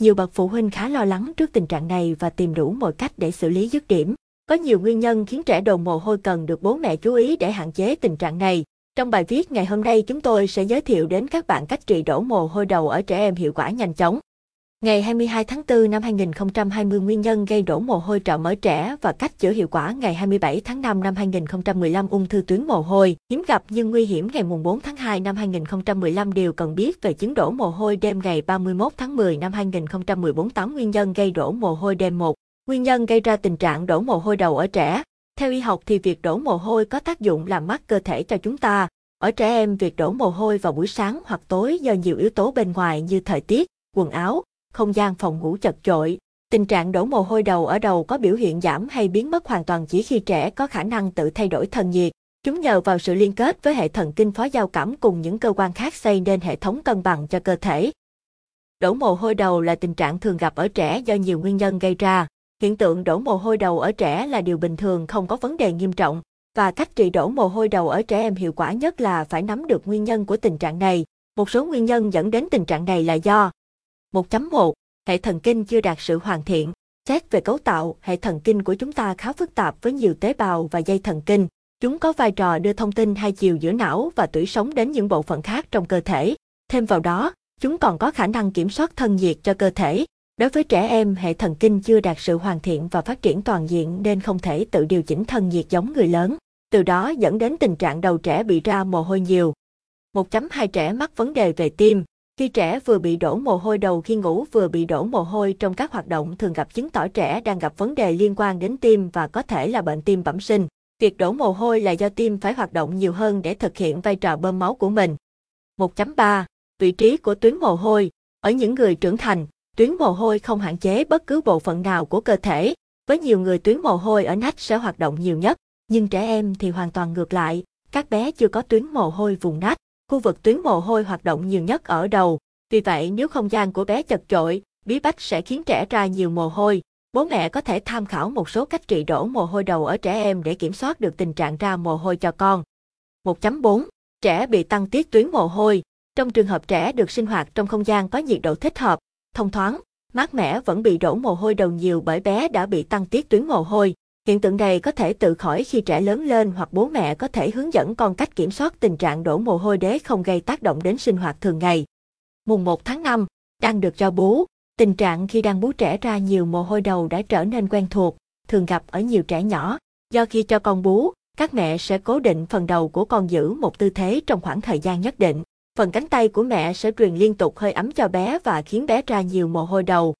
Nhiều bậc phụ huynh khá lo lắng trước tình trạng này và tìm đủ mọi cách để xử lý dứt điểm. Có nhiều nguyên nhân khiến trẻ đổ mồ hôi cần được bố mẹ chú ý để hạn chế tình trạng này. Trong bài viết ngày hôm nay, chúng tôi sẽ giới thiệu đến các bạn cách trị đổ mồ hôi đầu ở trẻ em hiệu quả nhanh chóng. Ngày 22 tháng 4 năm 2020 nguyên nhân gây đổ mồ hôi trộm ở trẻ và cách chữa hiệu quả ngày 27 tháng 5 năm 2015 ung thư tuyến mồ hôi, hiếm gặp nhưng nguy hiểm ngày 4 tháng 2 năm 2015 điều cần biết về chứng đổ mồ hôi đêm ngày 31 tháng 10 năm 2014 8 nguyên nhân gây đổ mồ hôi đêm 1. Nguyên nhân gây ra tình trạng đổ mồ hôi đầu ở trẻ. Theo y học thì việc đổ mồ hôi có tác dụng làm mát cơ thể cho chúng ta. Ở trẻ em việc đổ mồ hôi vào buổi sáng hoặc tối do nhiều yếu tố bên ngoài như thời tiết, quần áo, không gian phòng ngủ chật chội. Tình trạng đổ mồ hôi đầu ở đầu có biểu hiện giảm hay biến mất hoàn toàn chỉ khi trẻ có khả năng tự thay đổi thân nhiệt. Chúng nhờ vào sự liên kết với hệ thần kinh phó giao cảm cùng những cơ quan khác xây nên hệ thống cân bằng cho cơ thể. Đổ mồ hôi đầu là tình trạng thường gặp ở trẻ do nhiều nguyên nhân gây ra. Hiện tượng đổ mồ hôi đầu ở trẻ là điều bình thường không có vấn đề nghiêm trọng, và cách trị đổ mồ hôi đầu ở trẻ em hiệu quả nhất là phải nắm được nguyên nhân của tình trạng này. Một số nguyên nhân dẫn đến tình trạng này là do 1.1. Hệ thần kinh chưa đạt sự hoàn thiện. Xét về cấu tạo, hệ thần kinh của chúng ta khá phức tạp với nhiều tế bào và dây thần kinh. Chúng có vai trò đưa thông tin hai chiều giữa não và tủy sống đến những bộ phận khác trong cơ thể. Thêm vào đó, chúng còn có khả năng kiểm soát thân nhiệt cho cơ thể. Đối với trẻ em, hệ thần kinh chưa đạt sự hoàn thiện và phát triển toàn diện nên không thể tự điều chỉnh thân nhiệt giống người lớn. Từ đó dẫn đến tình trạng đầu trẻ bị ra mồ hôi nhiều. 1.2 trẻ mắc vấn đề về tim. Khi trẻ vừa bị đổ mồ hôi đầu khi ngủ vừa bị đổ mồ hôi trong các hoạt động thường gặp chứng tỏ trẻ đang gặp vấn đề liên quan đến tim và có thể là bệnh tim bẩm sinh. Việc đổ mồ hôi là do tim phải hoạt động nhiều hơn để thực hiện vai trò bơm máu của mình. 1.3. Vị trí của tuyến mồ hôi. Ở những người trưởng thành, tuyến mồ hôi không hạn chế bất cứ bộ phận nào của cơ thể. Với nhiều người tuyến mồ hôi ở nách sẽ hoạt động nhiều nhất, nhưng trẻ em thì hoàn toàn ngược lại, các bé chưa có tuyến mồ hôi vùng nách. Khu vực tuyến mồ hôi hoạt động nhiều nhất ở đầu. Vì vậy nếu không gian của bé chật chội, bí bách sẽ khiến trẻ ra nhiều mồ hôi. Bố mẹ có thể tham khảo một số cách trị đổ mồ hôi đầu ở trẻ em để kiểm soát được tình trạng ra mồ hôi cho con. 1.4. Trẻ bị tăng tiết tuyến mồ hôi. Trong trường hợp trẻ được sinh hoạt trong không gian có nhiệt độ thích hợp, thông thoáng, mát mẻ vẫn bị đổ mồ hôi đầu nhiều bởi bé đã bị tăng tiết tuyến mồ hôi. Hiện tượng này có thể tự khỏi khi trẻ lớn lên hoặc bố mẹ có thể hướng dẫn con cách kiểm soát tình trạng đổ mồ hôi đế không gây tác động đến sinh hoạt thường ngày. Mùng 1 tháng 5, đang được cho bú. Tình trạng khi đang bú trẻ ra nhiều mồ hôi đầu đã trở nên quen thuộc, thường gặp ở nhiều trẻ nhỏ. Do khi cho con bú, các mẹ sẽ cố định phần đầu của con giữ một tư thế trong khoảng thời gian nhất định. Phần cánh tay của mẹ sẽ truyền liên tục hơi ấm cho bé và khiến bé ra nhiều mồ hôi đầu.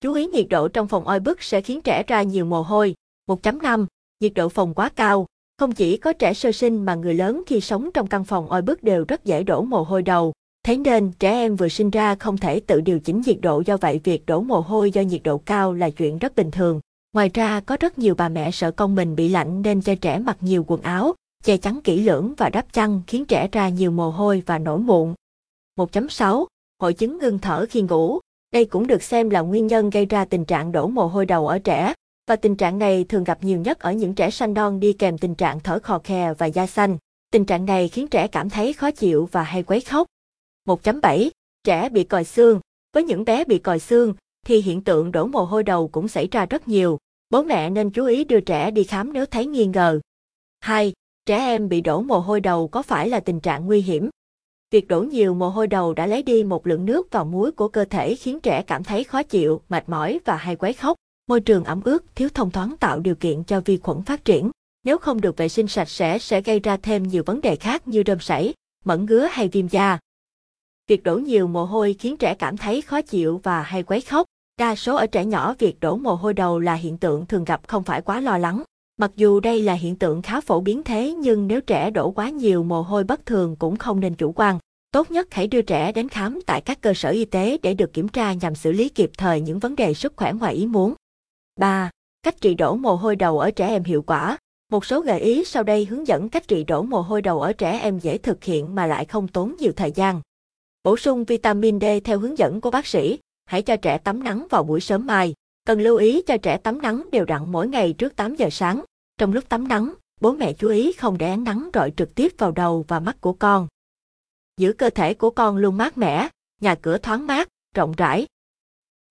Chú ý nhiệt độ trong phòng oi bức sẽ khiến trẻ ra nhiều mồ hôi. 1.5. Nhiệt độ phòng quá cao. Không chỉ có trẻ sơ sinh mà người lớn khi sống trong căn phòng oi bức đều rất dễ đổ mồ hôi đầu. Thế nên, trẻ em vừa sinh ra không thể tự điều chỉnh nhiệt độ do vậy việc đổ mồ hôi do nhiệt độ cao là chuyện rất bình thường. Ngoài ra, có rất nhiều bà mẹ sợ con mình bị lạnh nên cho trẻ mặc nhiều quần áo, che chắn kỹ lưỡng và đắp chăn khiến trẻ ra nhiều mồ hôi và nổi mụn. 1.6. Hội chứng ngưng thở khi ngủ. Đây cũng được xem là nguyên nhân gây ra tình trạng đổ mồ hôi đầu ở trẻ. Và tình trạng này thường gặp nhiều nhất ở những trẻ sanh non đi kèm tình trạng thở khò khè và da xanh. Tình trạng này khiến trẻ cảm thấy khó chịu và hay quấy khóc. 1.7. Trẻ bị còi xương. Với những bé bị còi xương, thì hiện tượng đổ mồ hôi đầu cũng xảy ra rất nhiều. Bố mẹ nên chú ý đưa trẻ đi khám nếu thấy nghi ngờ. 2. Trẻ em bị đổ mồ hôi đầu có phải là tình trạng nguy hiểm? Việc đổ nhiều mồ hôi đầu đã lấy đi một lượng nước vào muối của cơ thể khiến trẻ cảm thấy khó chịu, mệt mỏi và hay quấy khóc. Môi trường ẩm ướt, thiếu thông thoáng tạo điều kiện cho vi khuẩn phát triển. Nếu không được vệ sinh sạch sẽ sẽ gây ra thêm nhiều vấn đề khác như rơm sảy, mẩn ngứa hay viêm da. Việc đổ nhiều mồ hôi khiến trẻ cảm thấy khó chịu và hay quấy khóc. Đa số ở trẻ nhỏ việc đổ mồ hôi đầu là hiện tượng thường gặp không phải quá lo lắng. Mặc dù đây là hiện tượng khá phổ biến thế nhưng nếu trẻ đổ quá nhiều mồ hôi bất thường cũng không nên chủ quan. Tốt nhất hãy đưa trẻ đến khám tại các cơ sở y tế để được kiểm tra nhằm xử lý kịp thời những vấn đề sức khỏe ngoài ý muốn. 3. Cách trị đổ mồ hôi đầu ở trẻ em hiệu quả. Một số gợi ý sau đây hướng dẫn cách trị đổ mồ hôi đầu ở trẻ em dễ thực hiện mà lại không tốn nhiều thời gian. Bổ sung vitamin D theo hướng dẫn của bác sĩ. Hãy cho trẻ tắm nắng vào buổi sớm mai. Cần lưu ý cho trẻ tắm nắng đều đặn mỗi ngày trước 8 giờ sáng. Trong lúc tắm nắng, bố mẹ chú ý không để ánh nắng rọi trực tiếp vào đầu và mắt của con. Giữ cơ thể của con luôn mát mẻ, nhà cửa thoáng mát, rộng rãi.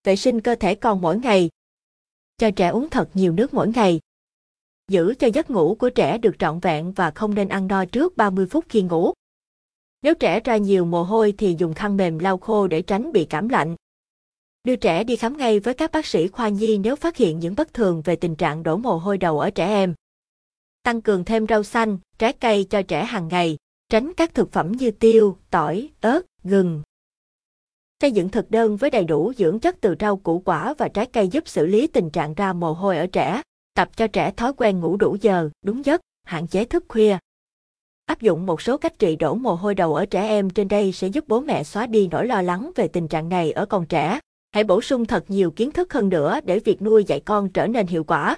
Vệ sinh cơ thể con mỗi ngày. Cho trẻ uống thật nhiều nước mỗi ngày. Giữ cho giấc ngủ của trẻ được trọn vẹn và không nên ăn no trước 30 phút khi ngủ. Nếu trẻ ra nhiều mồ hôi thì dùng khăn mềm lau khô để tránh bị cảm lạnh. Đưa trẻ đi khám ngay với các bác sĩ khoa nhi nếu phát hiện những bất thường về tình trạng đổ mồ hôi đầu ở trẻ em. Tăng cường thêm rau xanh, trái cây cho trẻ hàng ngày, tránh các thực phẩm như tiêu, tỏi, ớt, gừng. Xây dựng thực đơn với đầy đủ dưỡng chất từ rau củ quả và trái cây giúp xử lý tình trạng ra mồ hôi ở trẻ, tập cho trẻ thói quen ngủ đủ giờ, đúng giấc, hạn chế thức khuya. Áp dụng một số cách trị đổ mồ hôi đầu ở trẻ em trên đây sẽ giúp bố mẹ xóa đi nỗi lo lắng về tình trạng này ở con trẻ. Hãy bổ sung thật nhiều kiến thức hơn nữa để việc nuôi dạy con trở nên hiệu quả.